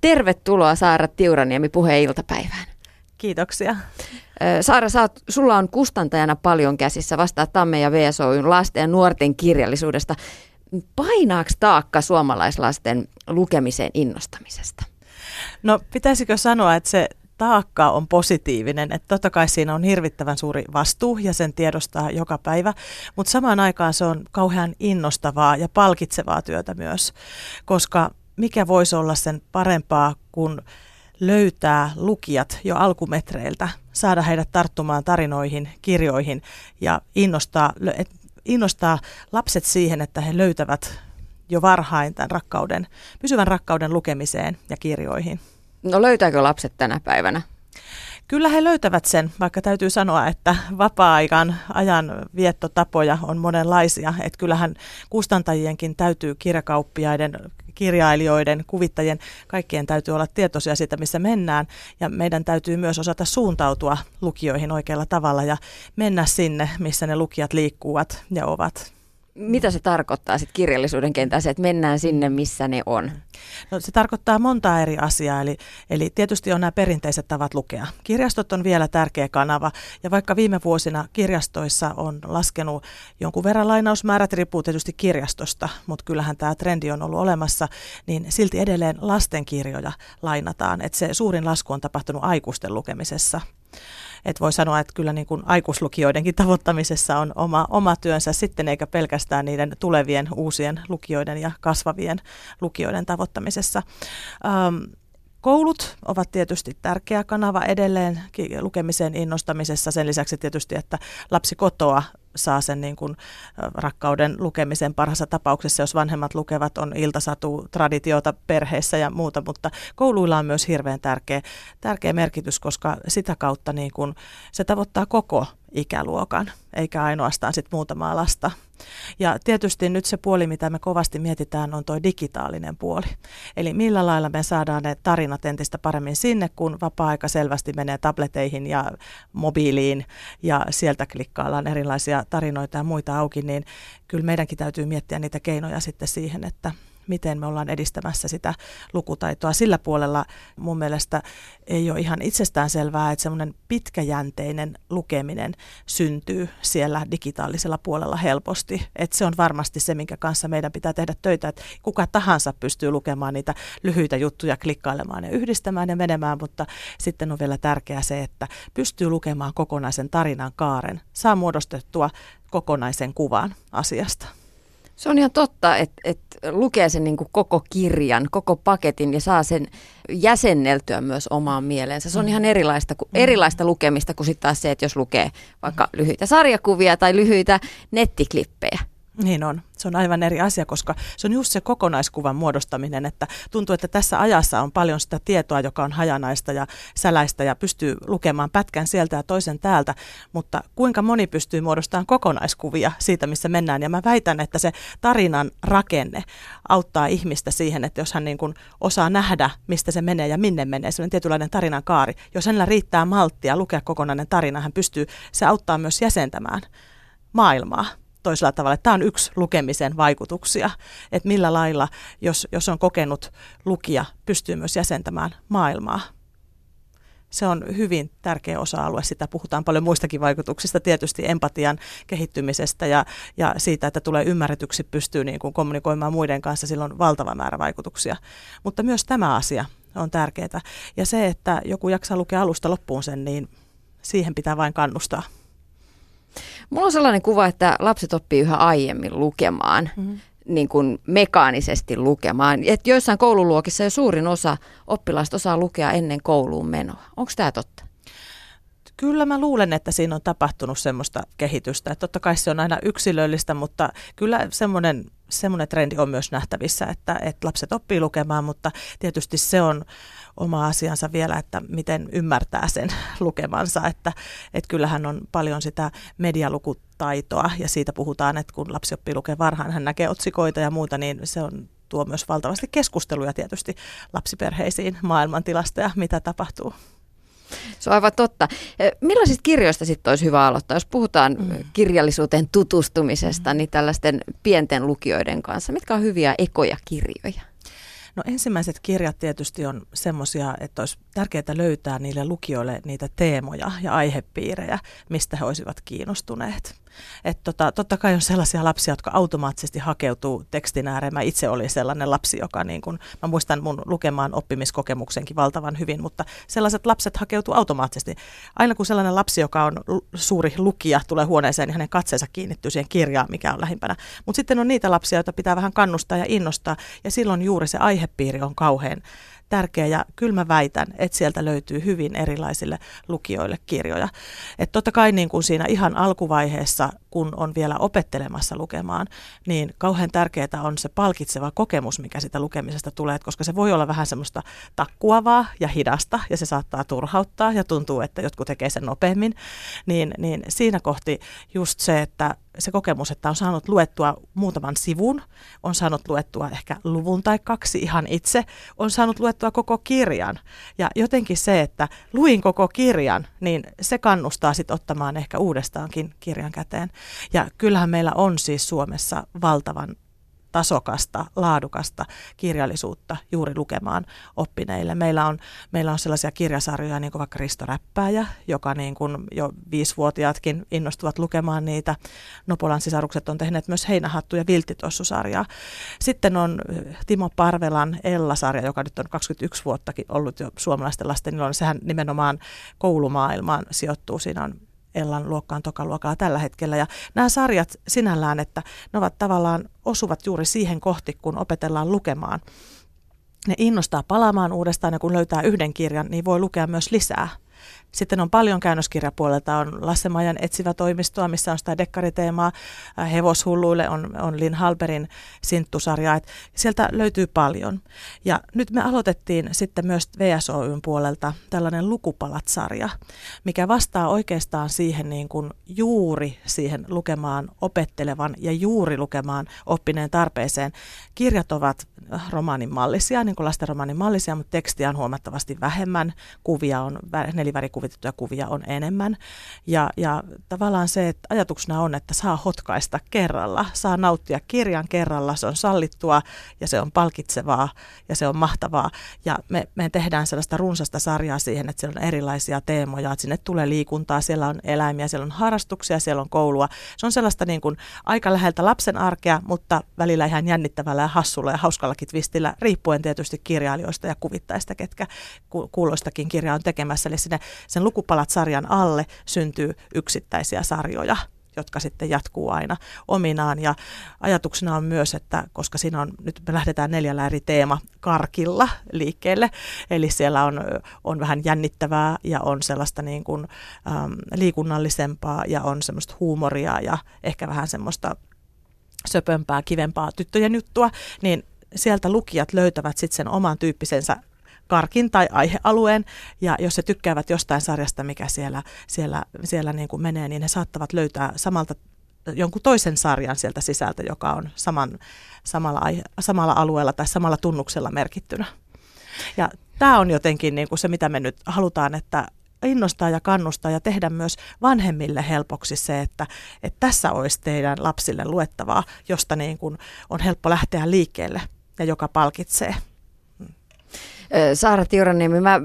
Tervetuloa Saara Tiuraniemi puheen iltapäivään. Kiitoksia. Saara, oot, sulla on kustantajana paljon käsissä, vastaa Tamme ja VSOYn lasten ja nuorten kirjallisuudesta. Painaako taakka suomalaislasten lukemiseen innostamisesta? No pitäisikö sanoa, että se taakka on positiivinen, että totta kai siinä on hirvittävän suuri vastuu ja sen tiedostaa joka päivä, mutta samaan aikaan se on kauhean innostavaa ja palkitsevaa työtä myös, koska mikä voisi olla sen parempaa kuin löytää lukijat jo alkumetreiltä, saada heidät tarttumaan tarinoihin, kirjoihin ja innostaa, innostaa lapset siihen, että he löytävät jo varhain tämän rakkauden, pysyvän rakkauden lukemiseen ja kirjoihin. No löytääkö lapset tänä päivänä? Kyllä he löytävät sen, vaikka täytyy sanoa, että vapaa-aikan ajan viettotapoja on monenlaisia. Että kyllähän kustantajienkin täytyy kirjakauppiaiden, kirjailijoiden, kuvittajien, kaikkien täytyy olla tietoisia siitä, missä mennään. Ja meidän täytyy myös osata suuntautua lukijoihin oikealla tavalla ja mennä sinne, missä ne lukijat liikkuvat ja ovat mitä se tarkoittaa sitten kirjallisuuden kentässä, että mennään sinne, missä ne on? No, se tarkoittaa monta eri asiaa, eli, eli tietysti on nämä perinteiset tavat lukea. Kirjastot on vielä tärkeä kanava, ja vaikka viime vuosina kirjastoissa on laskenut jonkun verran lainausmäärät, riippuu tietysti kirjastosta, mutta kyllähän tämä trendi on ollut olemassa, niin silti edelleen lastenkirjoja lainataan, että se suurin lasku on tapahtunut aikuisten lukemisessa. Et voi sanoa, että kyllä niin kuin aikuislukijoidenkin tavoittamisessa on oma, oma työnsä sitten, eikä pelkästään niiden tulevien uusien lukijoiden ja kasvavien lukijoiden tavoittamisessa. Um, Koulut ovat tietysti tärkeä kanava edelleen lukemisen innostamisessa sen lisäksi tietysti, että lapsi kotoa saa sen niin kuin rakkauden lukemisen parhaassa tapauksessa, jos vanhemmat lukevat, on iltasatu, traditiota perheessä ja muuta, mutta kouluilla on myös hirveän tärkeä, tärkeä merkitys, koska sitä kautta niin kuin se tavoittaa koko ikäluokan, eikä ainoastaan sit muutamaa lasta. Ja tietysti nyt se puoli, mitä me kovasti mietitään, on tuo digitaalinen puoli. Eli millä lailla me saadaan ne tarinat entistä paremmin sinne, kun vapaa-aika selvästi menee tableteihin ja mobiiliin ja sieltä klikkaillaan erilaisia tarinoita ja muita auki, niin kyllä meidänkin täytyy miettiä niitä keinoja sitten siihen, että miten me ollaan edistämässä sitä lukutaitoa. Sillä puolella mun mielestä ei ole ihan itsestään selvää, että semmoinen pitkäjänteinen lukeminen syntyy siellä digitaalisella puolella helposti. Että se on varmasti se, minkä kanssa meidän pitää tehdä töitä, että kuka tahansa pystyy lukemaan niitä lyhyitä juttuja, klikkailemaan ja yhdistämään ja menemään, mutta sitten on vielä tärkeää se, että pystyy lukemaan kokonaisen tarinan kaaren, saa muodostettua kokonaisen kuvan asiasta. Se on ihan totta, että, että lukee sen niin kuin koko kirjan, koko paketin ja saa sen jäsenneltyä myös omaan mieleensä. Se on mm. ihan erilaista, mm. erilaista lukemista kuin sitten taas se, että jos lukee vaikka lyhyitä sarjakuvia tai lyhyitä nettiklippejä. Niin on. Se on aivan eri asia, koska se on just se kokonaiskuvan muodostaminen, että tuntuu, että tässä ajassa on paljon sitä tietoa, joka on hajanaista ja säläistä ja pystyy lukemaan pätkän sieltä ja toisen täältä, mutta kuinka moni pystyy muodostamaan kokonaiskuvia siitä, missä mennään. Ja mä väitän, että se tarinan rakenne auttaa ihmistä siihen, että jos hän niin kuin osaa nähdä, mistä se menee ja minne menee, se on tietynlainen tarinan kaari. Jos hänellä riittää malttia lukea kokonainen tarina, hän pystyy, se auttaa myös jäsentämään maailmaa toisella tavalla. Tämä on yksi lukemisen vaikutuksia, että millä lailla, jos, jos on kokenut lukija, pystyy myös jäsentämään maailmaa. Se on hyvin tärkeä osa-alue. Sitä puhutaan paljon muistakin vaikutuksista, tietysti empatian kehittymisestä ja, ja siitä, että tulee ymmärretyksi, pystyy niin kuin kommunikoimaan muiden kanssa. Sillä on valtava määrä vaikutuksia. Mutta myös tämä asia on tärkeää. Ja se, että joku jaksaa lukea alusta loppuun sen, niin siihen pitää vain kannustaa. Mulla on sellainen kuva, että lapset oppii yhä aiemmin lukemaan. Mm-hmm niin kuin mekaanisesti lukemaan. Et joissain koululuokissa jo suurin osa oppilaista osaa lukea ennen kouluun menoa. Onko tämä totta? Kyllä mä luulen, että siinä on tapahtunut semmoista kehitystä. Että totta kai se on aina yksilöllistä, mutta kyllä semmoinen, semmoinen trendi on myös nähtävissä, että, että lapset oppii lukemaan, mutta tietysti se on oma asiansa vielä, että miten ymmärtää sen lukemansa. Että, että kyllähän on paljon sitä medialukutaitoa ja siitä puhutaan, että kun lapsi oppii lukemaan varhain, hän näkee otsikoita ja muuta, niin se on tuo myös valtavasti keskusteluja tietysti lapsiperheisiin maailmantilasta ja mitä tapahtuu. Se on aivan totta. E, millaisista kirjoista sitten olisi hyvä aloittaa, jos puhutaan mm. kirjallisuuteen tutustumisesta, mm. niin tällaisten pienten lukijoiden kanssa? Mitkä on hyviä ekoja kirjoja? No ensimmäiset kirjat tietysti on semmoisia, että olisi tärkeää löytää niille lukijoille niitä teemoja ja aihepiirejä, mistä he olisivat kiinnostuneet. Et tota, totta kai on sellaisia lapsia, jotka automaattisesti hakeutuu tekstin ääreen. Mä itse olin sellainen lapsi, joka niin kun, mä muistan mun lukemaan oppimiskokemuksenkin valtavan hyvin, mutta sellaiset lapset hakeutuu automaattisesti. Aina kun sellainen lapsi, joka on suuri lukija, tulee huoneeseen, niin hänen katseensa kiinnittyy siihen kirjaan, mikä on lähimpänä. Mutta sitten on niitä lapsia, joita pitää vähän kannustaa ja innostaa, ja silloin juuri se aihepiiri on kauhean tärkeä ja kyllä mä väitän, että sieltä löytyy hyvin erilaisille lukijoille kirjoja. Että totta kai niin kuin siinä ihan alkuvaiheessa, kun on vielä opettelemassa lukemaan, niin kauhean tärkeää on se palkitseva kokemus, mikä sitä lukemisesta tulee, koska se voi olla vähän semmoista takkuavaa ja hidasta ja se saattaa turhauttaa ja tuntuu, että jotkut tekee sen nopeammin, niin, niin siinä kohti just se, että se kokemus, että on saanut luettua muutaman sivun, on saanut luettua ehkä luvun tai kaksi ihan itse, on saanut luettua koko kirjan. Ja jotenkin se, että luin koko kirjan, niin se kannustaa sitten ottamaan ehkä uudestaankin kirjan käteen. Ja kyllähän meillä on siis Suomessa valtavan tasokasta, laadukasta kirjallisuutta juuri lukemaan oppineille. Meillä on, meillä on sellaisia kirjasarjoja, niin kuin vaikka Risto Räppäjä, joka niin kuin jo viisivuotiaatkin innostuvat lukemaan niitä. Nopolan sisarukset on tehneet myös Heinähattu- ja Vilttitossu-sarjaa. Sitten on Timo Parvelan Ella-sarja, joka nyt on 21 vuottakin ollut jo suomalaisten lasten, sehän nimenomaan koulumaailmaan sijoittuu. Siinä on Ellan luokkaan tokaluokalla tällä hetkellä. Ja nämä sarjat sinällään, että ne ovat tavallaan osuvat juuri siihen kohti, kun opetellaan lukemaan. Ne innostaa palaamaan uudestaan ja kun löytää yhden kirjan, niin voi lukea myös lisää. Sitten on paljon käännöskirjapuolelta, on Lasse-Majan etsivä toimistoa, missä on sitä dekkariteemaa. Äh, Hevoshulluille on, on Lin Halberin sinttusarja. Et sieltä löytyy paljon. Ja nyt me aloitettiin sitten myös VSOYn puolelta tällainen Lukupalat-sarja, mikä vastaa oikeastaan siihen niin kuin juuri siihen lukemaan opettelevan ja juuri lukemaan oppineen tarpeeseen. Kirjat ovat romaanin mallisia, niin kuin lastenromaanin mallisia, mutta tekstiä on huomattavasti vähemmän. Kuvia on, nelivärikuvitettuja kuvia on enemmän. Ja, ja tavallaan se, että ajatuksena on, että saa hotkaista kerralla, saa nauttia kirjan kerralla, se on sallittua ja se on palkitsevaa ja se on mahtavaa. Ja me, me tehdään sellaista runsasta sarjaa siihen, että siellä on erilaisia teemoja, että sinne tulee liikuntaa, siellä on eläimiä, siellä on harrastuksia, siellä on koulua. Se on sellaista niin kuin aika läheltä lapsen arkea, mutta välillä ihan jännittävällä ja hassulla ja hauskalla jollakin twistillä, riippuen tietysti kirjailijoista ja kuvittajista, ketkä kuuloistakin kirjaa on tekemässä. Eli sinne sen lukupalat-sarjan alle syntyy yksittäisiä sarjoja jotka sitten jatkuu aina ominaan. Ja ajatuksena on myös, että koska siinä on, nyt me lähdetään neljällä eri teema karkilla liikkeelle, eli siellä on, on vähän jännittävää ja on sellaista niin kuin, äm, liikunnallisempaa ja on semmoista huumoria ja ehkä vähän semmoista söpömpää, kivempaa tyttöjen juttua, niin sieltä lukijat löytävät sitten sen oman tyyppisensä karkin tai aihealueen, ja jos he tykkäävät jostain sarjasta, mikä siellä, siellä, siellä niin kuin menee, niin he saattavat löytää samalta jonkun toisen sarjan sieltä sisältä, joka on saman, samalla, aihe, samalla alueella tai samalla tunnuksella merkittynä. Ja tämä on jotenkin niin kuin se, mitä me nyt halutaan, että innostaa ja kannustaa ja tehdä myös vanhemmille helpoksi se, että, että tässä olisi teidän lapsille luettavaa, josta niin kuin on helppo lähteä liikkeelle ja joka palkitsee. Saara Tiuraniemi, mä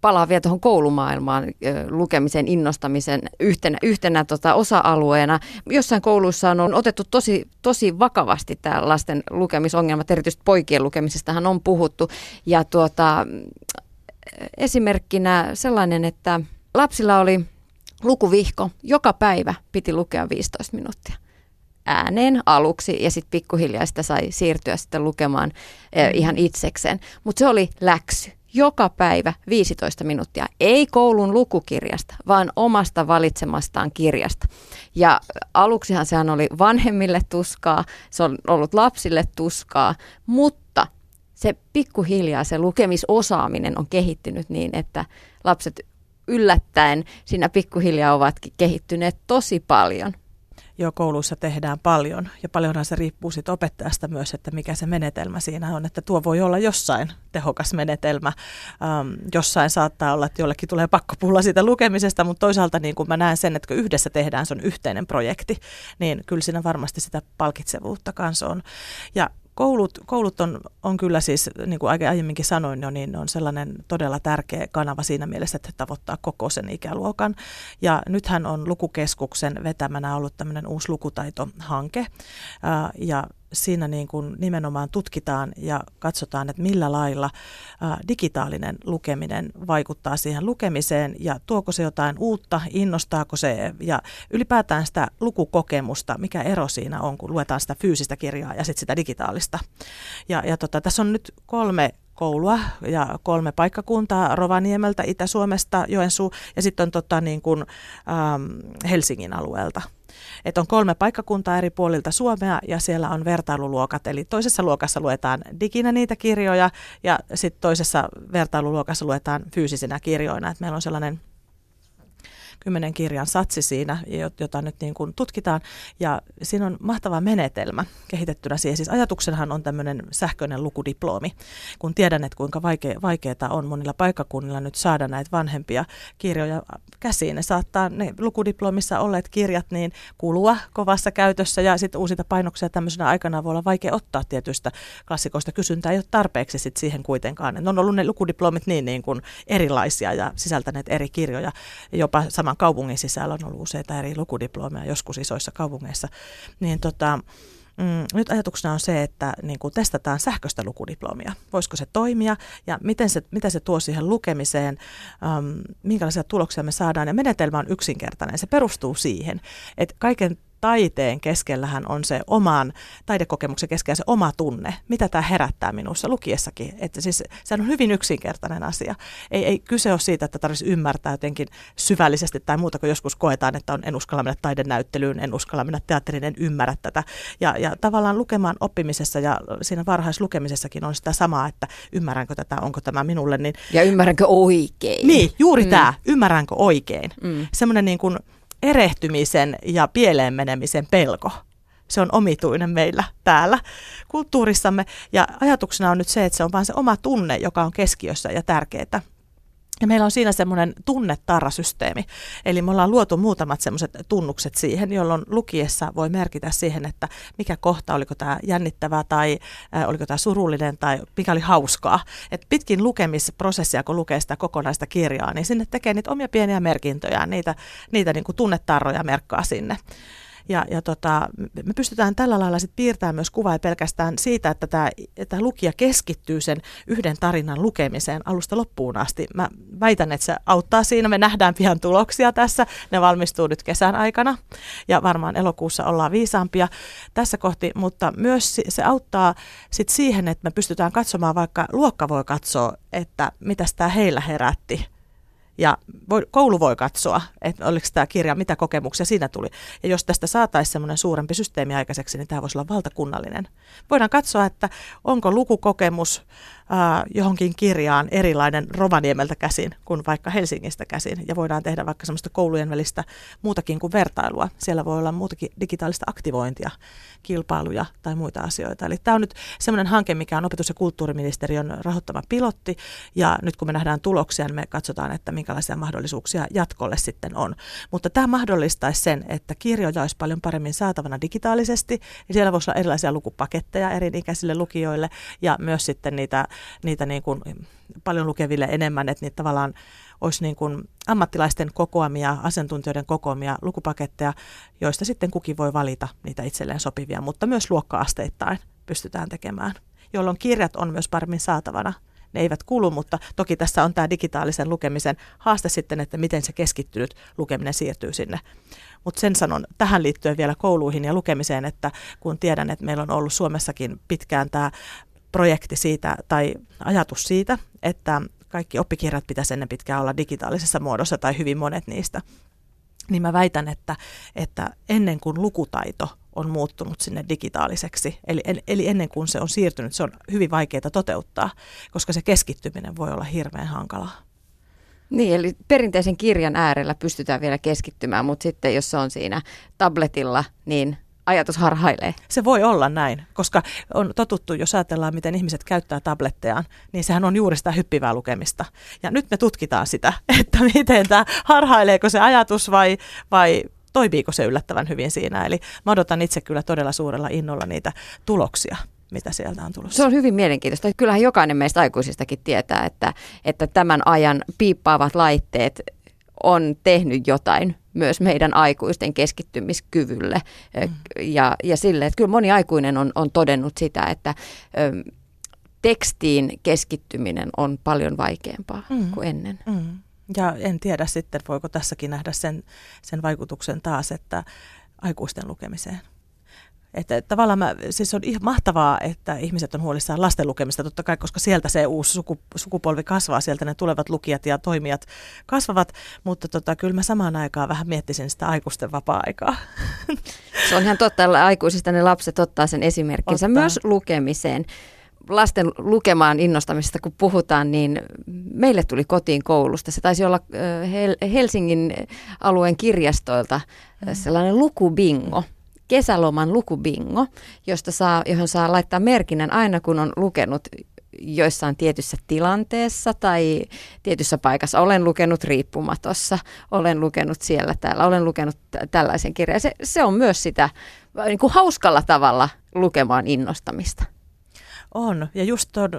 palaan vielä tuohon koulumaailmaan lukemisen innostamisen yhtenä, yhtenä tota osa-alueena. Jossain kouluissa on otettu tosi, tosi vakavasti tämä lasten lukemisongelmat, erityisesti poikien lukemisestahan on puhuttu. Ja tuota, esimerkkinä sellainen, että lapsilla oli lukuvihko, joka päivä piti lukea 15 minuuttia ääneen aluksi ja sitten pikkuhiljaa sitä sai siirtyä sitten lukemaan eh, mm. ihan itsekseen. Mutta se oli läksy. Joka päivä 15 minuuttia. Ei koulun lukukirjasta, vaan omasta valitsemastaan kirjasta. Ja aluksihan sehän oli vanhemmille tuskaa, se on ollut lapsille tuskaa, mutta se pikkuhiljaa se lukemisosaaminen on kehittynyt niin, että lapset yllättäen siinä pikkuhiljaa ovat kehittyneet tosi paljon jo kouluissa tehdään paljon. Ja paljonhan se riippuu siitä opettajasta myös, että mikä se menetelmä siinä on. Että tuo voi olla jossain tehokas menetelmä. Ähm, jossain saattaa olla, että jollekin tulee pakko pulla siitä lukemisesta, mutta toisaalta niin kun mä näen sen, että kun yhdessä tehdään, se on yhteinen projekti, niin kyllä siinä varmasti sitä palkitsevuutta kanssa on. Ja koulut, koulut on, on kyllä siis, niin kuin aiemminkin sanoin jo, niin on sellainen todella tärkeä kanava siinä mielessä, että tavoittaa koko sen ikäluokan. Ja nythän on lukukeskuksen vetämänä ollut tämmöinen uusi lukutaitohanke. Ja siinä niin kuin nimenomaan tutkitaan ja katsotaan, että millä lailla digitaalinen lukeminen vaikuttaa siihen lukemiseen ja tuoko se jotain uutta, innostaako se ja ylipäätään sitä lukukokemusta, mikä ero siinä on, kun luetaan sitä fyysistä kirjaa ja sitten sitä digitaalista. Ja, ja tota, tässä on nyt kolme koulua ja kolme paikkakuntaa Rovaniemeltä, Itä-Suomesta, Joensuu ja sitten on tota, niin kuin, ähm, Helsingin alueelta. Et on kolme paikkakuntaa eri puolilta Suomea ja siellä on vertailuluokat. Eli toisessa luokassa luetaan diginä niitä kirjoja ja sitten toisessa vertailuluokassa luetaan fyysisinä kirjoina. Et meillä on sellainen kymmenen kirjan satsi siinä, jota nyt niin kuin tutkitaan. Ja siinä on mahtava menetelmä kehitettynä siihen. Siis ajatuksenhan on tämmöinen sähköinen lukudiplomi. Kun tiedän, että kuinka vaikea, vaikeaa on monilla paikkakunnilla nyt saada näitä vanhempia kirjoja käsiin. Ne saattaa ne lukudiplomissa olleet kirjat niin kulua kovassa käytössä ja sitten uusita painoksia tämmöisenä aikana voi olla vaikea ottaa tietystä klassikoista kysyntää. Ei ole tarpeeksi sit siihen kuitenkaan. Ne on ollut ne lukudiplomit niin, niin kuin erilaisia ja sisältäneet eri kirjoja. Jopa sama saman kaupungin sisällä on ollut useita eri lukudiplomeja joskus isoissa kaupungeissa, niin tota, Mm, nyt ajatuksena on se, että niin kuin testataan sähköistä lukudiplomia. Voisiko se toimia ja miten se, mitä se tuo siihen lukemiseen, um, minkälaisia tuloksia me saadaan. Ja menetelmä on yksinkertainen. Se perustuu siihen, että kaiken taiteen keskellähän on se oman taidekokemuksen keskellä se oma tunne, mitä tämä herättää minussa lukiessakin. Että siis se on hyvin yksinkertainen asia. Ei, ei kyse ole siitä, että tarvitsisi ymmärtää jotenkin syvällisesti tai muuta kuin joskus koetaan, että on en uskalla mennä taidenäyttelyyn, en uskalla mennä teatteriin, en ymmärrä tätä. Ja, ja tavallaan lukemaan oppimisessa ja siinä varhaislukemisessakin on sitä samaa, että ymmärränkö tätä, onko tämä minulle. Niin... Ja ymmärränkö oikein. Niin, juuri mm. tämä, ymmärränkö oikein. Mm. Semmoinen niin kuin erehtymisen ja pieleen menemisen pelko. Se on omituinen meillä täällä kulttuurissamme ja ajatuksena on nyt se, että se on vain se oma tunne, joka on keskiössä ja tärkeää. Ja meillä on siinä semmoinen tunnetarrasysteemi. Eli me ollaan luotu muutamat semmoiset tunnukset siihen, jolloin lukiessa voi merkitä siihen, että mikä kohta, oliko tämä jännittävää tai äh, oliko tämä surullinen tai mikä oli hauskaa. Et pitkin lukemisprosessia, kun lukee sitä kokonaista kirjaa, niin sinne tekee niitä omia pieniä merkintöjä, niitä, niitä niin kuin tunnetarroja merkkaa sinne. Ja, ja tota, me pystytään tällä lailla sit piirtämään myös kuvaa pelkästään siitä, että tämä, lukija keskittyy sen yhden tarinan lukemiseen alusta loppuun asti. Mä väitän, että se auttaa siinä. Me nähdään pian tuloksia tässä. Ne valmistuu nyt kesän aikana ja varmaan elokuussa ollaan viisaampia tässä kohti, mutta myös se auttaa sit siihen, että me pystytään katsomaan, vaikka luokka voi katsoa, että mitä tämä heillä herätti ja voi, koulu voi katsoa, että oliko tämä kirja, mitä kokemuksia siinä tuli. Ja jos tästä saataisiin semmoinen suurempi systeemi aikaiseksi, niin tämä voisi olla valtakunnallinen. Voidaan katsoa, että onko lukukokemus äh, johonkin kirjaan erilainen Rovaniemeltä käsin kuin vaikka Helsingistä käsin. Ja voidaan tehdä vaikka semmoista koulujen välistä muutakin kuin vertailua. Siellä voi olla muutakin digitaalista aktivointia, kilpailuja tai muita asioita. Eli tämä on nyt semmoinen hanke, mikä on opetus- ja kulttuuriministeriön rahoittama pilotti. Ja nyt kun me nähdään tuloksia, niin me katsotaan, että minkälaisia mahdollisuuksia jatkolle sitten on. Mutta tämä mahdollistaisi sen, että kirjoja olisi paljon paremmin saatavana digitaalisesti. Ja siellä voisi olla erilaisia lukupaketteja eri ikäisille lukijoille ja myös sitten niitä niitä niin kuin paljon lukeville enemmän, että niitä tavallaan olisi niin kuin ammattilaisten kokoamia, asiantuntijoiden kokoamia lukupaketteja, joista sitten kukin voi valita niitä itselleen sopivia, mutta myös luokka-asteittain pystytään tekemään, jolloin kirjat on myös paremmin saatavana. Ne eivät kulu, mutta toki tässä on tämä digitaalisen lukemisen haaste sitten, että miten se keskittynyt lukeminen siirtyy sinne. Mutta sen sanon tähän liittyen vielä kouluihin ja lukemiseen, että kun tiedän, että meillä on ollut Suomessakin pitkään tämä projekti siitä tai ajatus siitä, että kaikki oppikirjat pitäisi ennen pitkään olla digitaalisessa muodossa tai hyvin monet niistä. Niin mä väitän, että, että ennen kuin lukutaito on muuttunut sinne digitaaliseksi, eli, eli ennen kuin se on siirtynyt, se on hyvin vaikeaa toteuttaa, koska se keskittyminen voi olla hirveän hankalaa. Niin, eli perinteisen kirjan äärellä pystytään vielä keskittymään, mutta sitten jos se on siinä tabletilla, niin ajatus harhailee. Se voi olla näin, koska on totuttu, jos ajatellaan, miten ihmiset käyttää tablettejaan, niin sehän on juuri sitä hyppivää lukemista. Ja nyt me tutkitaan sitä, että miten tämä harhaileeko se ajatus vai, vai toimiiko se yllättävän hyvin siinä. Eli mä odotan itse kyllä todella suurella innolla niitä tuloksia mitä sieltä on tulossa. Se on hyvin mielenkiintoista. Kyllähän jokainen meistä aikuisistakin tietää, että, että tämän ajan piippaavat laitteet on tehnyt jotain myös meidän aikuisten keskittymiskyvylle mm. ja, ja sille, että kyllä moni aikuinen on, on todennut sitä, että ö, tekstiin keskittyminen on paljon vaikeampaa mm. kuin ennen. Mm. Ja en tiedä sitten, voiko tässäkin nähdä sen, sen vaikutuksen taas, että aikuisten lukemiseen. Että tavallaan mä, siis on ihan mahtavaa, että ihmiset on huolissaan lasten lukemista, totta kai, koska sieltä se uusi suku, sukupolvi kasvaa, sieltä ne tulevat lukijat ja toimijat kasvavat, mutta tota, kyllä mä samaan aikaan vähän miettisin sitä aikuisten vapaa-aikaa. Se on ihan totta, että aikuisista ne lapset ottaa sen esimerkkinsä ottaa. myös lukemiseen lasten lukemaan innostamisesta, kun puhutaan, niin meille tuli kotiin koulusta. Se taisi olla Helsingin alueen kirjastoilta mm. sellainen lukubingo kesäloman lukubingo, josta saa, johon saa laittaa merkinnän aina kun on lukenut joissain tietyssä tilanteessa tai tietyssä paikassa. Olen lukenut riippumatossa, olen lukenut siellä täällä, olen lukenut t- tällaisen kirjan. Se, se on myös sitä niin kuin hauskalla tavalla lukemaan innostamista. On, ja just tuon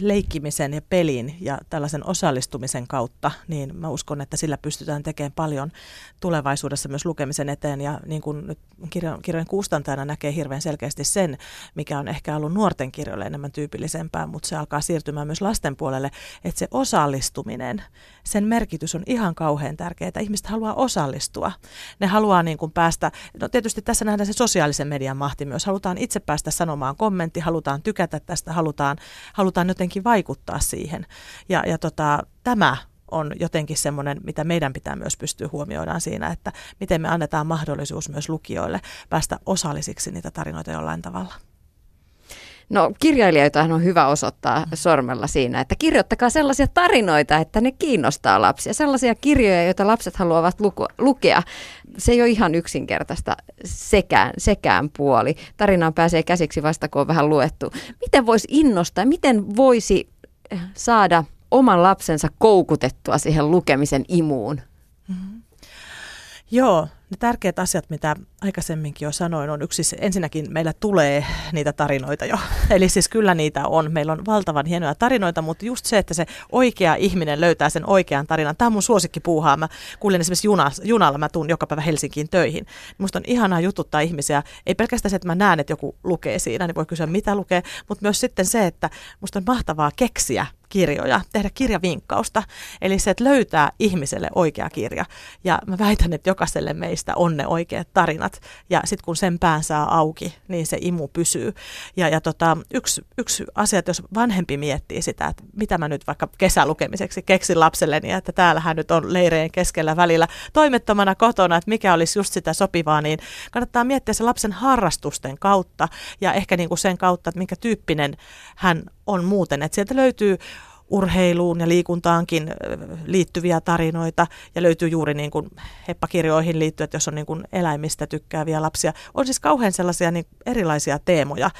leikkimisen ja pelin ja tällaisen osallistumisen kautta, niin mä uskon, että sillä pystytään tekemään paljon tulevaisuudessa myös lukemisen eteen. Ja niin kuin nyt kirjo, kirjojen kustantajana näkee hirveän selkeästi sen, mikä on ehkä ollut nuorten kirjoille enemmän tyypillisempää, mutta se alkaa siirtymään myös lasten puolelle, että se osallistuminen, sen merkitys on ihan kauhean tärkeää. Ihmiset haluaa osallistua. Ne haluaa niin kuin päästä, no tietysti tässä nähdään se sosiaalisen median mahti myös. Halutaan itse päästä sanomaan kommentti, halutaan tykätä tästä, halutaan, halutaan jotenkin vaikuttaa siihen. Ja, ja tota, tämä on jotenkin semmoinen, mitä meidän pitää myös pystyä huomioidaan siinä, että miten me annetaan mahdollisuus myös lukijoille päästä osallisiksi niitä tarinoita jollain tavalla. No kirjailijoita on hyvä osoittaa sormella siinä, että kirjoittakaa sellaisia tarinoita, että ne kiinnostaa lapsia. Sellaisia kirjoja, joita lapset haluavat luku, lukea. Se ei ole ihan yksinkertaista sekään, sekään puoli. Tarinaan pääsee käsiksi vasta, kun on vähän luettu. Miten voisi innostaa, miten voisi saada oman lapsensa koukutettua siihen lukemisen imuun? Mm-hmm. Joo, ne tärkeät asiat, mitä aikaisemminkin jo sanoin, on yksi, ensinnäkin meillä tulee niitä tarinoita jo. Eli siis kyllä niitä on. Meillä on valtavan hienoja tarinoita, mutta just se, että se oikea ihminen löytää sen oikean tarinan. Tämä on mun puuhaa. Mä kuulen esimerkiksi junalla, junalla mä tuun joka päivä Helsinkiin töihin. Musta on ihanaa jututtaa ihmisiä. Ei pelkästään se, että mä näen, että joku lukee siinä, niin voi kysyä mitä lukee, mutta myös sitten se, että musta on mahtavaa keksiä kirjoja, tehdä kirjavinkkausta. Eli se, että löytää ihmiselle oikea kirja. Ja mä väitän, että jokaiselle meistä on ne oikeat tarinat. Ja sitten kun sen pään saa auki, niin se imu pysyy. Ja, ja tota, yksi, yksi asia, että jos vanhempi miettii sitä, että mitä mä nyt vaikka kesälukemiseksi keksin lapselleni, että täällähän nyt on leireen keskellä välillä toimettomana kotona, että mikä olisi just sitä sopivaa, niin kannattaa miettiä se lapsen harrastusten kautta ja ehkä niin kuin sen kautta, että minkä tyyppinen hän on muuten. Että sieltä löytyy urheiluun ja liikuntaankin liittyviä tarinoita ja löytyy juuri niin kuin heppakirjoihin liittyen, että jos on niin kuin eläimistä tykkääviä lapsia. On siis kauhean sellaisia niin erilaisia teemoja,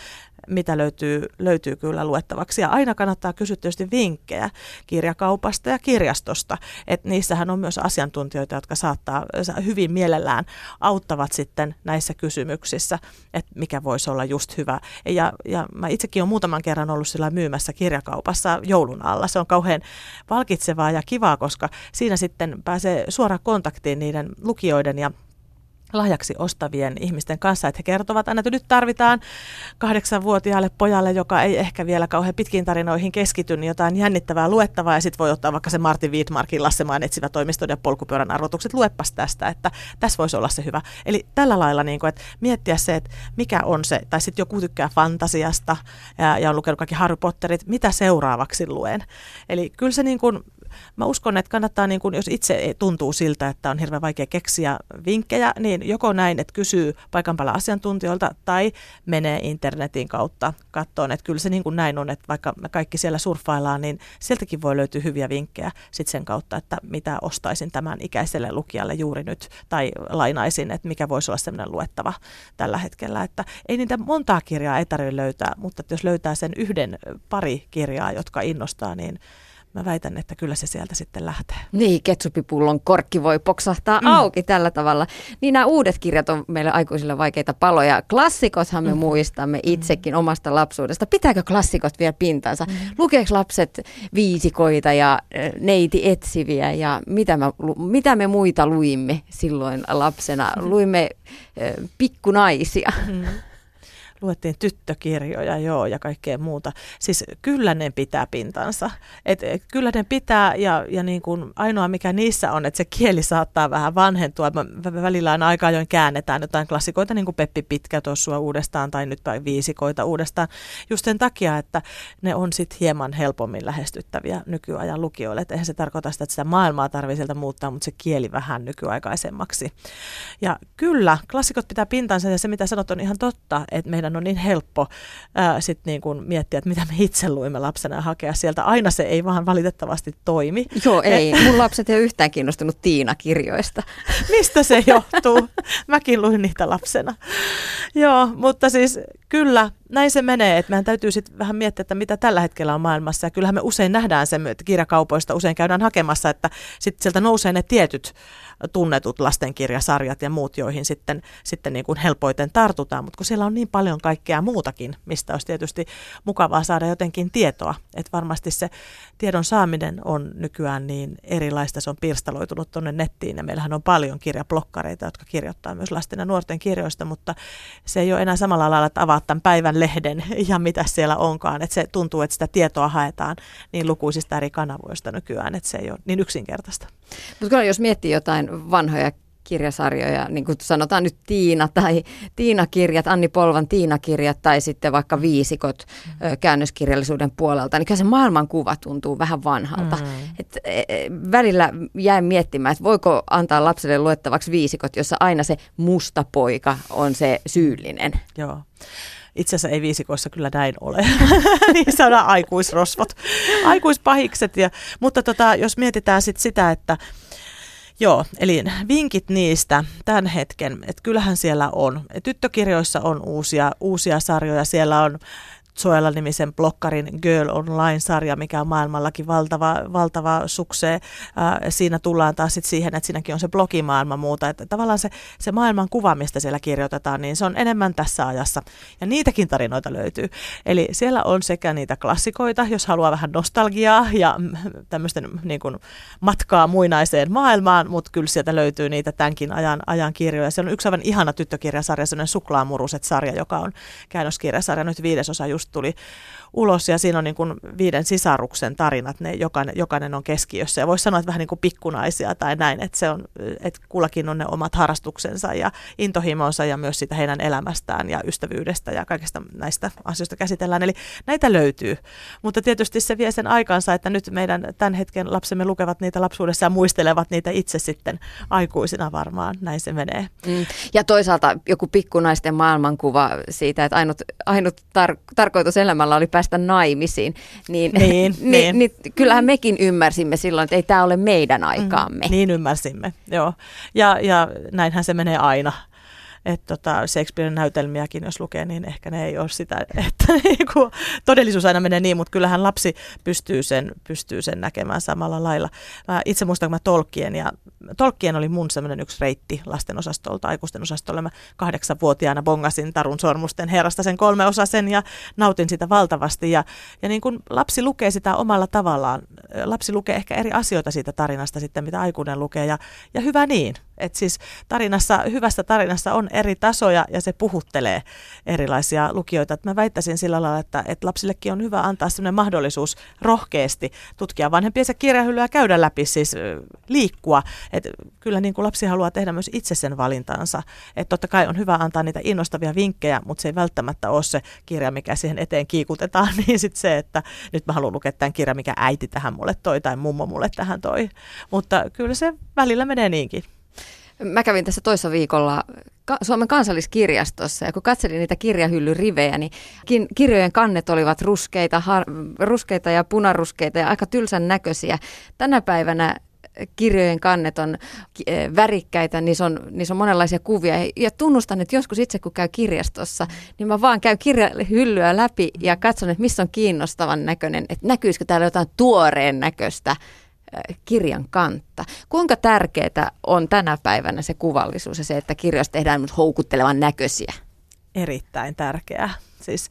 mitä löytyy, löytyy kyllä luettavaksi. Ja aina kannattaa kysyä tietysti vinkkejä kirjakaupasta ja kirjastosta. että niissähän on myös asiantuntijoita, jotka saattaa hyvin mielellään auttavat sitten näissä kysymyksissä, että mikä voisi olla just hyvä. Ja, ja mä itsekin olen muutaman kerran ollut sillä myymässä kirjakaupassa joulun alla. Se on kauhean palkitsevaa ja kivaa, koska siinä sitten pääsee suoraan kontaktiin niiden lukijoiden ja lahjaksi ostavien ihmisten kanssa, että he kertovat aina, että nyt tarvitaan kahdeksanvuotiaalle pojalle, joka ei ehkä vielä kauhean pitkiin tarinoihin keskity, niin jotain jännittävää luettavaa, ja sitten voi ottaa vaikka se Martin Wiitmarkin Lassemaan etsivä toimiston ja polkupyörän arvotukset, luepas tästä, että tässä voisi olla se hyvä. Eli tällä lailla, niin kuin, että miettiä se, että mikä on se, tai sitten joku tykkää fantasiasta ja, ja on lukenut kaikki Harry Potterit, mitä seuraavaksi luen. Eli kyllä se niin kuin, mä uskon, että kannattaa, niin kun, jos itse tuntuu siltä, että on hirveän vaikea keksiä vinkkejä, niin joko näin, että kysyy paikan päällä asiantuntijoilta tai menee internetin kautta katsoen, että kyllä se niin kuin näin on, että vaikka me kaikki siellä surffaillaan, niin sieltäkin voi löytyä hyviä vinkkejä sit sen kautta, että mitä ostaisin tämän ikäiselle lukijalle juuri nyt. Tai lainaisin, että mikä voisi olla sellainen luettava tällä hetkellä, että ei niitä montaa kirjaa ei tarvitse löytää, mutta jos löytää sen yhden pari kirjaa, jotka innostaa, niin mä väitän, että kyllä se sieltä sitten lähtee. Niin, ketsupipullon korkki voi poksahtaa mm. auki tällä tavalla. Niin nämä uudet kirjat on meille aikuisille vaikeita paloja. Klassikothan me mm. muistamme itsekin mm. omasta lapsuudesta. Pitääkö klassikot vielä pintansa? Mm. Lukeeko lapset viisikoita ja neiti etsiviä ja mitä me, mitä me muita luimme silloin lapsena? Mm. Luimme äh, pikkunaisia. Mm luettiin tyttökirjoja joo ja kaikkea muuta. Siis kyllä ne pitää pintansa. Et, et, kyllä ne pitää ja, ja niin kuin ainoa mikä niissä on, että se kieli saattaa vähän vanhentua. Mä välillä aina aika ajoin käännetään jotain klassikoita niin kuin Peppi Pitkä tuossa uudestaan tai nyt tai viisikoita uudestaan. Just sen takia, että ne on sitten hieman helpommin lähestyttäviä nykyajan lukijoille. Et eihän se tarkoita sitä, että sitä maailmaa tarvitsee sieltä muuttaa, mutta se kieli vähän nykyaikaisemmaksi. Ja kyllä, klassikot pitää pintansa ja se mitä sanot on ihan totta, että meidän meidän on niin helppo ää, sit niin kuin miettiä, että mitä me itse luimme lapsena ja hakea sieltä. Aina se ei vaan valitettavasti toimi. Joo, ei. Mun lapset ei ole yhtään kiinnostunut Tiina-kirjoista. Mistä se johtuu? Mäkin luin niitä lapsena. Joo, mutta siis kyllä näin se menee, että meidän täytyy sitten vähän miettiä, että mitä tällä hetkellä on maailmassa. Ja kyllähän me usein nähdään se, että kirjakaupoista usein käydään hakemassa, että sitten sieltä nousee ne tietyt tunnetut lastenkirjasarjat ja muut, joihin sitten, sitten niin kuin helpoiten tartutaan. Mutta kun siellä on niin paljon kaikkea muutakin, mistä olisi tietysti mukavaa saada jotenkin tietoa. Että varmasti se tiedon saaminen on nykyään niin erilaista, se on pirstaloitunut tuonne nettiin ja meillähän on paljon kirjablokkareita, jotka kirjoittaa myös lasten ja nuorten kirjoista, mutta se ei ole enää samalla lailla, että avaat tämän päivän lehden ja mitä siellä onkaan. Että se tuntuu, että sitä tietoa haetaan niin lukuisista eri kanavoista nykyään, että se ei ole niin yksinkertaista. Mutta kyllä jos miettii jotain vanhoja kirjasarjoja, niin kuin sanotaan nyt Tiina tai Tiina-kirjat, Anni Polvan Tiina-kirjat tai sitten vaikka viisikot mm. käännöskirjallisuuden puolelta, niin kyllä se maailmankuva tuntuu vähän vanhalta. Mm. Et, e, e, välillä jäin miettimään, että voiko antaa lapselle luettavaksi viisikot, jossa aina se musta poika on se syyllinen. Joo. Itse asiassa ei viisikoissa kyllä näin ole. niin saadaan aikuisrosvot, aikuispahikset. Ja, mutta tota, jos mietitään sit sitä, että Joo, eli vinkit niistä tämän hetken, että kyllähän siellä on. Tyttökirjoissa on uusia, uusia sarjoja, siellä on Zoella-nimisen blokkarin Girl Online-sarja, mikä on maailmallakin valtava, valtava suksee. siinä tullaan taas sit siihen, että siinäkin on se blogimaailma muuta. Että tavallaan se, se maailman kuva, mistä siellä kirjoitetaan, niin se on enemmän tässä ajassa. Ja niitäkin tarinoita löytyy. Eli siellä on sekä niitä klassikoita, jos haluaa vähän nostalgiaa ja tämmöisten niin kuin, matkaa muinaiseen maailmaan, mutta kyllä sieltä löytyy niitä tämänkin ajan, ajan kirjoja. Se on yksi aivan ihana tyttökirjasarja, sellainen Suklaamuruset-sarja, joka on käännöskirjasarja, nyt viidesosa just tuli ulos ja siinä on niin kuin viiden sisaruksen tarinat, ne jokainen, jokainen on keskiössä ja voisi sanoa, että vähän niin kuin pikkunaisia tai näin, että, se on, että kullakin on ne omat harrastuksensa ja intohimonsa ja myös sitä heidän elämästään ja ystävyydestä ja kaikista näistä asioista käsitellään. Eli näitä löytyy, mutta tietysti se vie sen aikansa, että nyt meidän tämän hetken lapsemme lukevat niitä lapsuudessa ja muistelevat niitä itse sitten aikuisina varmaan, näin se menee. Mm. Ja toisaalta joku pikkunaisten maailmankuva siitä, että ainut, ainut tar- tarkoitus elämällä oli päästä naimisiin, niin, niin, niin, niin. niin kyllähän mekin ymmärsimme silloin, että ei tämä ole meidän aikaamme. Mm, niin ymmärsimme, joo. Ja, ja näinhän se menee aina että tota, Shakespearen näytelmiäkin, jos lukee, niin ehkä ne ei ole sitä, että niinku, todellisuus aina menee niin, mutta kyllähän lapsi pystyy sen, pystyy sen näkemään samalla lailla. Mä itse muistan, kun mä Tolkien, ja Tolkien oli mun semmoinen yksi reitti lasten osastolta, aikuisten osastolle. Mä kahdeksanvuotiaana bongasin Tarun sormusten herrasta sen kolme osasen ja nautin sitä valtavasti. Ja, ja niin kun lapsi lukee sitä omalla tavallaan, lapsi lukee ehkä eri asioita siitä tarinasta sitten, mitä aikuinen lukee, ja, ja hyvä niin. Et siis tarinassa, hyvässä tarinassa on eri tasoja ja se puhuttelee erilaisia lukijoita. Et mä väittäisin sillä lailla, että, että lapsillekin on hyvä antaa sellainen mahdollisuus rohkeasti tutkia vanhempiensa kirjahyllyä ja käydä läpi, siis liikkua. Et kyllä niin kuin lapsi haluaa tehdä myös itse sen valintansa. Et totta kai on hyvä antaa niitä innostavia vinkkejä, mutta se ei välttämätttä ole se kirja, mikä siihen eteen kiikutetaan. Niin sitten se, että nyt mä haluan lukea tämän kirjan, mikä äiti tähän mulle toi tai mummo mulle tähän toi. Mutta kyllä se välillä menee niinkin. Mä kävin tässä toissa viikolla Suomen kansalliskirjastossa ja kun katselin niitä kirjahyllyrivejä, niin kirjojen kannet olivat ruskeita, har, ruskeita ja punaruskeita ja aika tylsän näköisiä. Tänä päivänä kirjojen kannet on eh, värikkäitä, niissä on, niissä on monenlaisia kuvia. Ja tunnustan, että joskus itse kun käy kirjastossa, niin mä vaan käyn kirjahyllyä läpi ja katson, että missä on kiinnostavan näköinen, että näkyisikö täällä jotain tuoreen näköistä kirjan kantta. Kuinka tärkeää on tänä päivänä se kuvallisuus ja se, että kirjoista tehdään myös houkuttelevan näköisiä? Erittäin tärkeää. Siis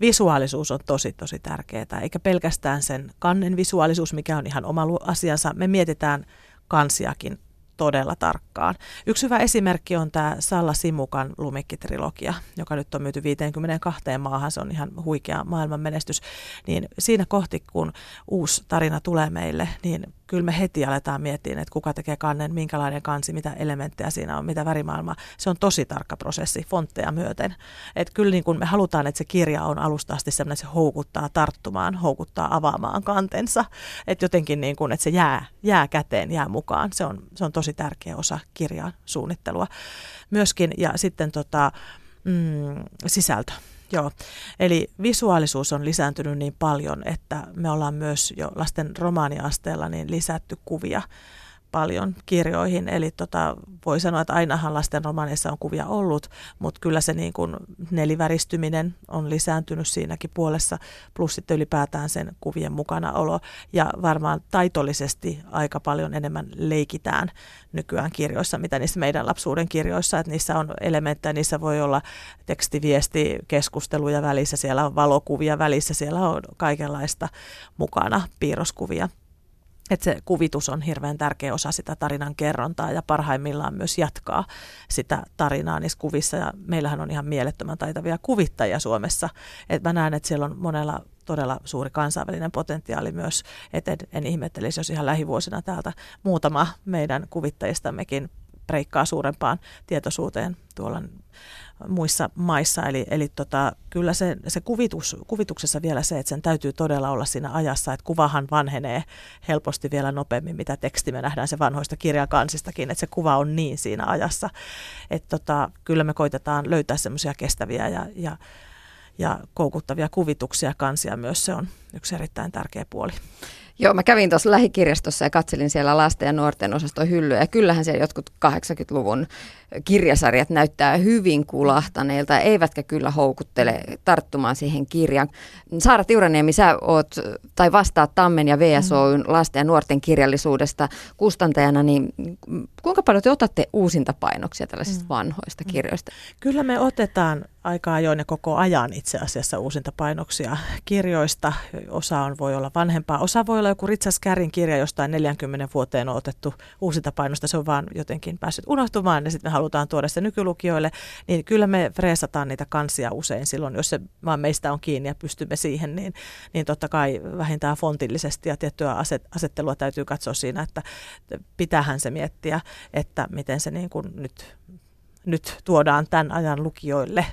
visuaalisuus on tosi, tosi tärkeää, eikä pelkästään sen kannen visuaalisuus, mikä on ihan oma asiansa. Me mietitään kansiakin todella tarkkaan. Yksi hyvä esimerkki on tämä Salla Simukan Lumikki-trilogia, joka nyt on myyty 52 maahan. Se on ihan huikea maailman menestys. Niin siinä kohti, kun uusi tarina tulee meille, niin kyllä me heti aletaan miettiä, että kuka tekee kannen, minkälainen kansi, mitä elementtejä siinä on, mitä värimaailmaa. Se on tosi tarkka prosessi, fontteja myöten. Että kyllä niin kuin me halutaan, että se kirja on alusta asti sellainen, että se houkuttaa tarttumaan, houkuttaa avaamaan kantensa. Että jotenkin niin kuin, että se jää, jää käteen, jää mukaan. Se on, se on tosi tärkeä osa kirjan suunnittelua myöskin. Ja sitten tota, mm, sisältö. Joo, eli visuaalisuus on lisääntynyt niin paljon, että me ollaan myös jo lasten romaaniasteella niin lisätty kuvia paljon kirjoihin. Eli tota, voi sanoa, että ainahan lasten romaneissa on kuvia ollut, mutta kyllä se niin kuin neliväristyminen on lisääntynyt siinäkin puolessa, plus sitten ylipäätään sen kuvien mukanaolo. Ja varmaan taitollisesti aika paljon enemmän leikitään nykyään kirjoissa, mitä niissä meidän lapsuuden kirjoissa, että niissä on elementtejä, niissä voi olla tekstiviesti, keskusteluja välissä, siellä on valokuvia välissä, siellä on kaikenlaista mukana, piirroskuvia että se kuvitus on hirveän tärkeä osa sitä tarinan kerrontaa ja parhaimmillaan myös jatkaa sitä tarinaa niissä kuvissa. Ja meillähän on ihan mielettömän taitavia kuvittajia Suomessa. Et mä näen, että siellä on monella todella suuri kansainvälinen potentiaali myös, että en, en ihmettelisi, jos ihan lähivuosina täältä muutama meidän kuvittajistammekin breikkaa suurempaan tietoisuuteen tuolla muissa maissa. Eli, eli tota, kyllä se, se kuvitus, kuvituksessa vielä se, että sen täytyy todella olla siinä ajassa, että kuvahan vanhenee helposti vielä nopeammin, mitä teksti me nähdään se vanhoista kirjakansistakin, että se kuva on niin siinä ajassa. Että tota, kyllä me koitetaan löytää semmoisia kestäviä ja, ja ja koukuttavia kuvituksia kansia myös se on yksi erittäin tärkeä puoli. Joo, mä kävin tuossa lähikirjastossa ja katselin siellä lasten ja nuorten osaston hyllyä. Ja kyllähän siellä jotkut 80-luvun kirjasarjat näyttää hyvin kulahtaneilta, eivätkä kyllä houkuttele tarttumaan siihen kirjaan. Saara Tiuraniemi, sä oot, tai vastaat Tammen ja VSOyn mm. lasten ja nuorten kirjallisuudesta kustantajana, niin kuinka paljon te otatte uusinta painoksia tällaisista mm. vanhoista mm. kirjoista? Kyllä me otetaan aika ajoin ja koko ajan itse asiassa uusinta painoksia kirjoista. Osa on, voi olla vanhempaa, osa voi olla joku Ritsas Kärin kirja jostain 40 vuoteen on otettu uusinta painosta. Se on vaan jotenkin päässyt unohtumaan ja sitten me halutaan tuoda se nykylukijoille. Niin kyllä me freesataan niitä kansia usein silloin, jos se vaan meistä on kiinni ja pystymme siihen, niin, niin totta kai vähintään fontillisesti ja tiettyä aset, asettelua täytyy katsoa siinä, että pitähän se miettiä, että miten se niin kuin nyt nyt tuodaan tämän ajan lukijoille.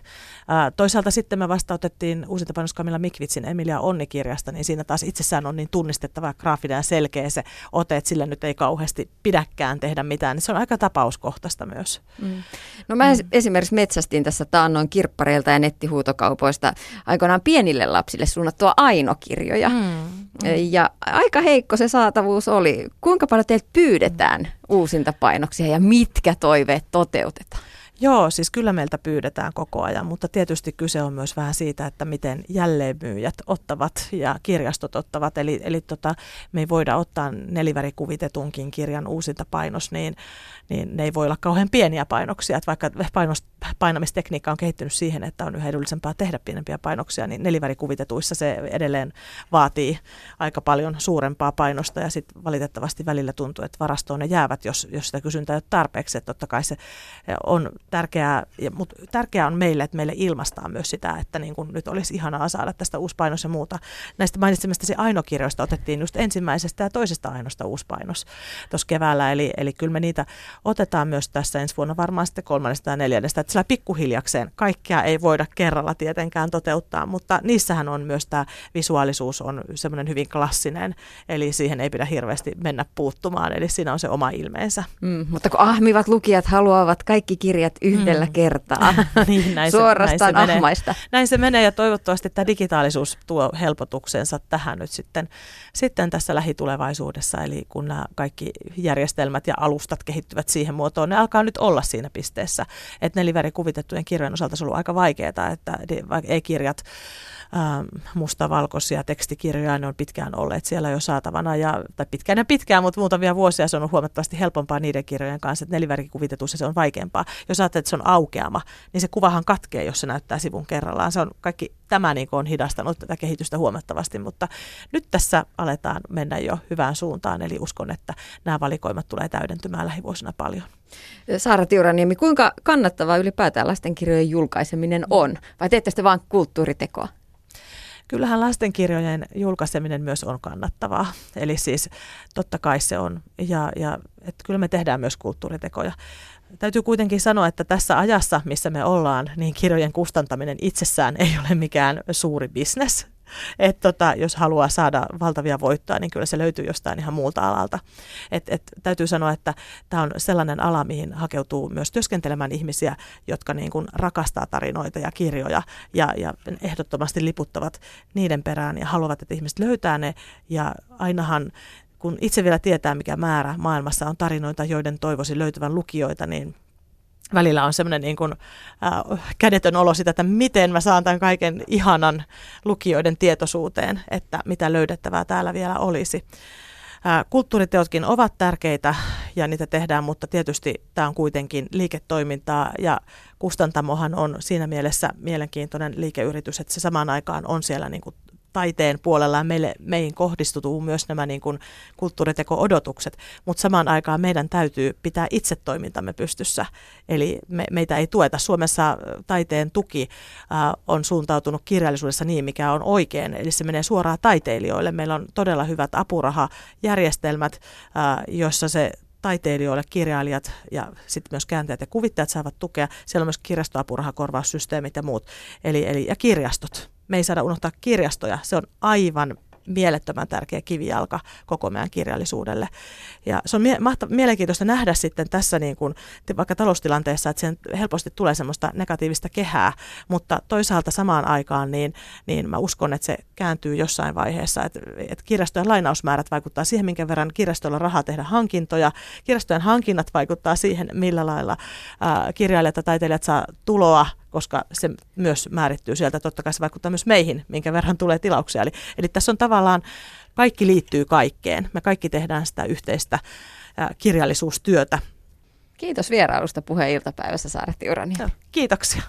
Ää, toisaalta sitten me vastautettiin uusinta painos Kamilla Mikvitsin Emilia Onni-kirjasta, niin siinä taas itsessään on niin tunnistettava graafinen ja selkeä se ote, että sillä nyt ei kauheasti pidäkään tehdä mitään. Niin se on aika tapauskohtaista myös. Mm. No mä mm. esimerkiksi metsästin tässä taannoin kirppareilta ja nettihuutokaupoista aikoinaan pienille lapsille suunnattua ainokirjoja. Mm. Mm. Ja aika heikko se saatavuus oli. Kuinka paljon teiltä pyydetään uusinta painoksia ja mitkä toiveet toteutetaan? Joo, siis kyllä meiltä pyydetään koko ajan, mutta tietysti kyse on myös vähän siitä, että miten jälleenmyyjät ottavat ja kirjastot ottavat. Eli, eli tota, me ei voida ottaa nelivärikuvitetunkin kirjan uusinta painos, niin, niin ne ei voi olla kauhean pieniä painoksia. Että vaikka painos, painamistekniikka on kehittynyt siihen, että on yhä edullisempaa tehdä pienempiä painoksia, niin nelivärikuvitetuissa se edelleen vaatii aika paljon suurempaa painosta ja sitten valitettavasti välillä tuntuu, että varastoon ne jäävät, jos, jos sitä kysyntää ei ole tarpeeksi. Että totta kai se on tärkeää, mutta tärkeää on meille, että meille ilmastaa myös sitä, että niin kuin nyt olisi ihanaa saada tästä uusi painos ja muuta. Näistä mainitsemistasi ainokirjoista otettiin just ensimmäisestä ja toisesta ainosta uusi painos tuossa keväällä, eli, eli kyllä me niitä otetaan myös tässä ensi vuonna varmaan sitten kolmannesta ja neljännestä, että sillä pikkuhiljakseen kaikkea ei voida kerralla tietenkään toteuttaa, mutta niissähän on myös tämä visuaalisuus on semmoinen hyvin klassinen, eli siihen ei pidä hirveästi mennä puuttumaan, eli siinä on se oma ilmeensä. Mm, mutta kun ahmivat lukijat haluavat kaikki kirjat yhdellä mm. kertaa. niin, näin Suorastaan se, näin se ahmaista. Menee. Näin se menee ja toivottavasti tämä digitaalisuus tuo helpotuksensa tähän nyt sitten, sitten tässä lähitulevaisuudessa. Eli kun nämä kaikki järjestelmät ja alustat kehittyvät siihen muotoon, ne alkaa nyt olla siinä pisteessä. Että nelivärikuvitettujen kirjojen osalta se on ollut aika vaikeaa, että e-kirjat mustavalkoisia tekstikirjoja, ne on pitkään olleet siellä jo saatavana, ja, tai pitkään ja pitkään, mutta muutamia vuosia se on huomattavasti helpompaa niiden kirjojen kanssa, että nelivärikuvitetussa se on vaikeampaa. Jos ajattelet, että se on aukeama, niin se kuvahan katkee, jos se näyttää sivun kerrallaan. Se on kaikki, tämä niin on hidastanut tätä kehitystä huomattavasti, mutta nyt tässä aletaan mennä jo hyvään suuntaan, eli uskon, että nämä valikoimat tulee täydentymään lähivuosina paljon. Saara Tiuraniemi, kuinka kannattavaa ylipäätään lastenkirjojen julkaiseminen on? Vai teette sitten vain kulttuuritekoa? Kyllähän lastenkirjojen julkaiseminen myös on kannattavaa. Eli siis totta kai se on. Ja, ja että kyllä me tehdään myös kulttuuritekoja. Täytyy kuitenkin sanoa, että tässä ajassa, missä me ollaan, niin kirjojen kustantaminen itsessään ei ole mikään suuri bisnes että tota, jos haluaa saada valtavia voittoja, niin kyllä se löytyy jostain ihan muulta alalta. Et, et, täytyy sanoa, että tämä on sellainen ala, mihin hakeutuu myös työskentelemään ihmisiä, jotka niin kuin rakastaa tarinoita ja kirjoja ja, ja ehdottomasti liputtavat niiden perään ja haluavat, että ihmiset löytää ne ja ainahan kun itse vielä tietää, mikä määrä maailmassa on tarinoita, joiden toivoisi löytyvän lukijoita, niin välillä on semmoinen niin äh, kädetön olo sitä, että miten mä saan tämän kaiken ihanan lukijoiden tietoisuuteen, että mitä löydettävää täällä vielä olisi. Äh, kulttuuriteotkin ovat tärkeitä ja niitä tehdään, mutta tietysti tämä on kuitenkin liiketoimintaa ja kustantamohan on siinä mielessä mielenkiintoinen liikeyritys, että se samaan aikaan on siellä niin kuin taiteen puolella ja meille, meihin kohdistutuu myös nämä niin kuin kulttuuriteko-odotukset, mutta samaan aikaan meidän täytyy pitää itse toimintamme pystyssä. Eli me, meitä ei tueta. Suomessa taiteen tuki äh, on suuntautunut kirjallisuudessa niin, mikä on oikein, eli se menee suoraan taiteilijoille. Meillä on todella hyvät apurahajärjestelmät, äh, joissa se taiteilijoille, kirjailijat ja sitten myös kääntäjät ja kuvittajat saavat tukea. Siellä on myös kirjastoapurahakorvaussysteemit ja muut, eli, eli ja kirjastot me ei saada unohtaa kirjastoja. Se on aivan mielettömän tärkeä kivijalka koko meidän kirjallisuudelle. Ja se on mie- mahta- mielenkiintoista nähdä sitten tässä niin kuin, vaikka taloustilanteessa, että siihen helposti tulee semmoista negatiivista kehää, mutta toisaalta samaan aikaan niin, niin mä uskon, että se kääntyy jossain vaiheessa, että, että kirjastojen lainausmäärät vaikuttaa siihen, minkä verran kirjastoilla rahaa tehdä hankintoja. Kirjastojen hankinnat vaikuttaa siihen, millä lailla ää, kirjailijat ja taiteilijat saa tuloa koska se myös määrittyy sieltä. Totta kai se vaikuttaa myös meihin, minkä verran tulee tilauksia. Eli, eli tässä on tavallaan, kaikki liittyy kaikkeen. Me kaikki tehdään sitä yhteistä kirjallisuustyötä. Kiitos vierailusta puheen iltapäivässä Saara Tiurani. Kiitoksia.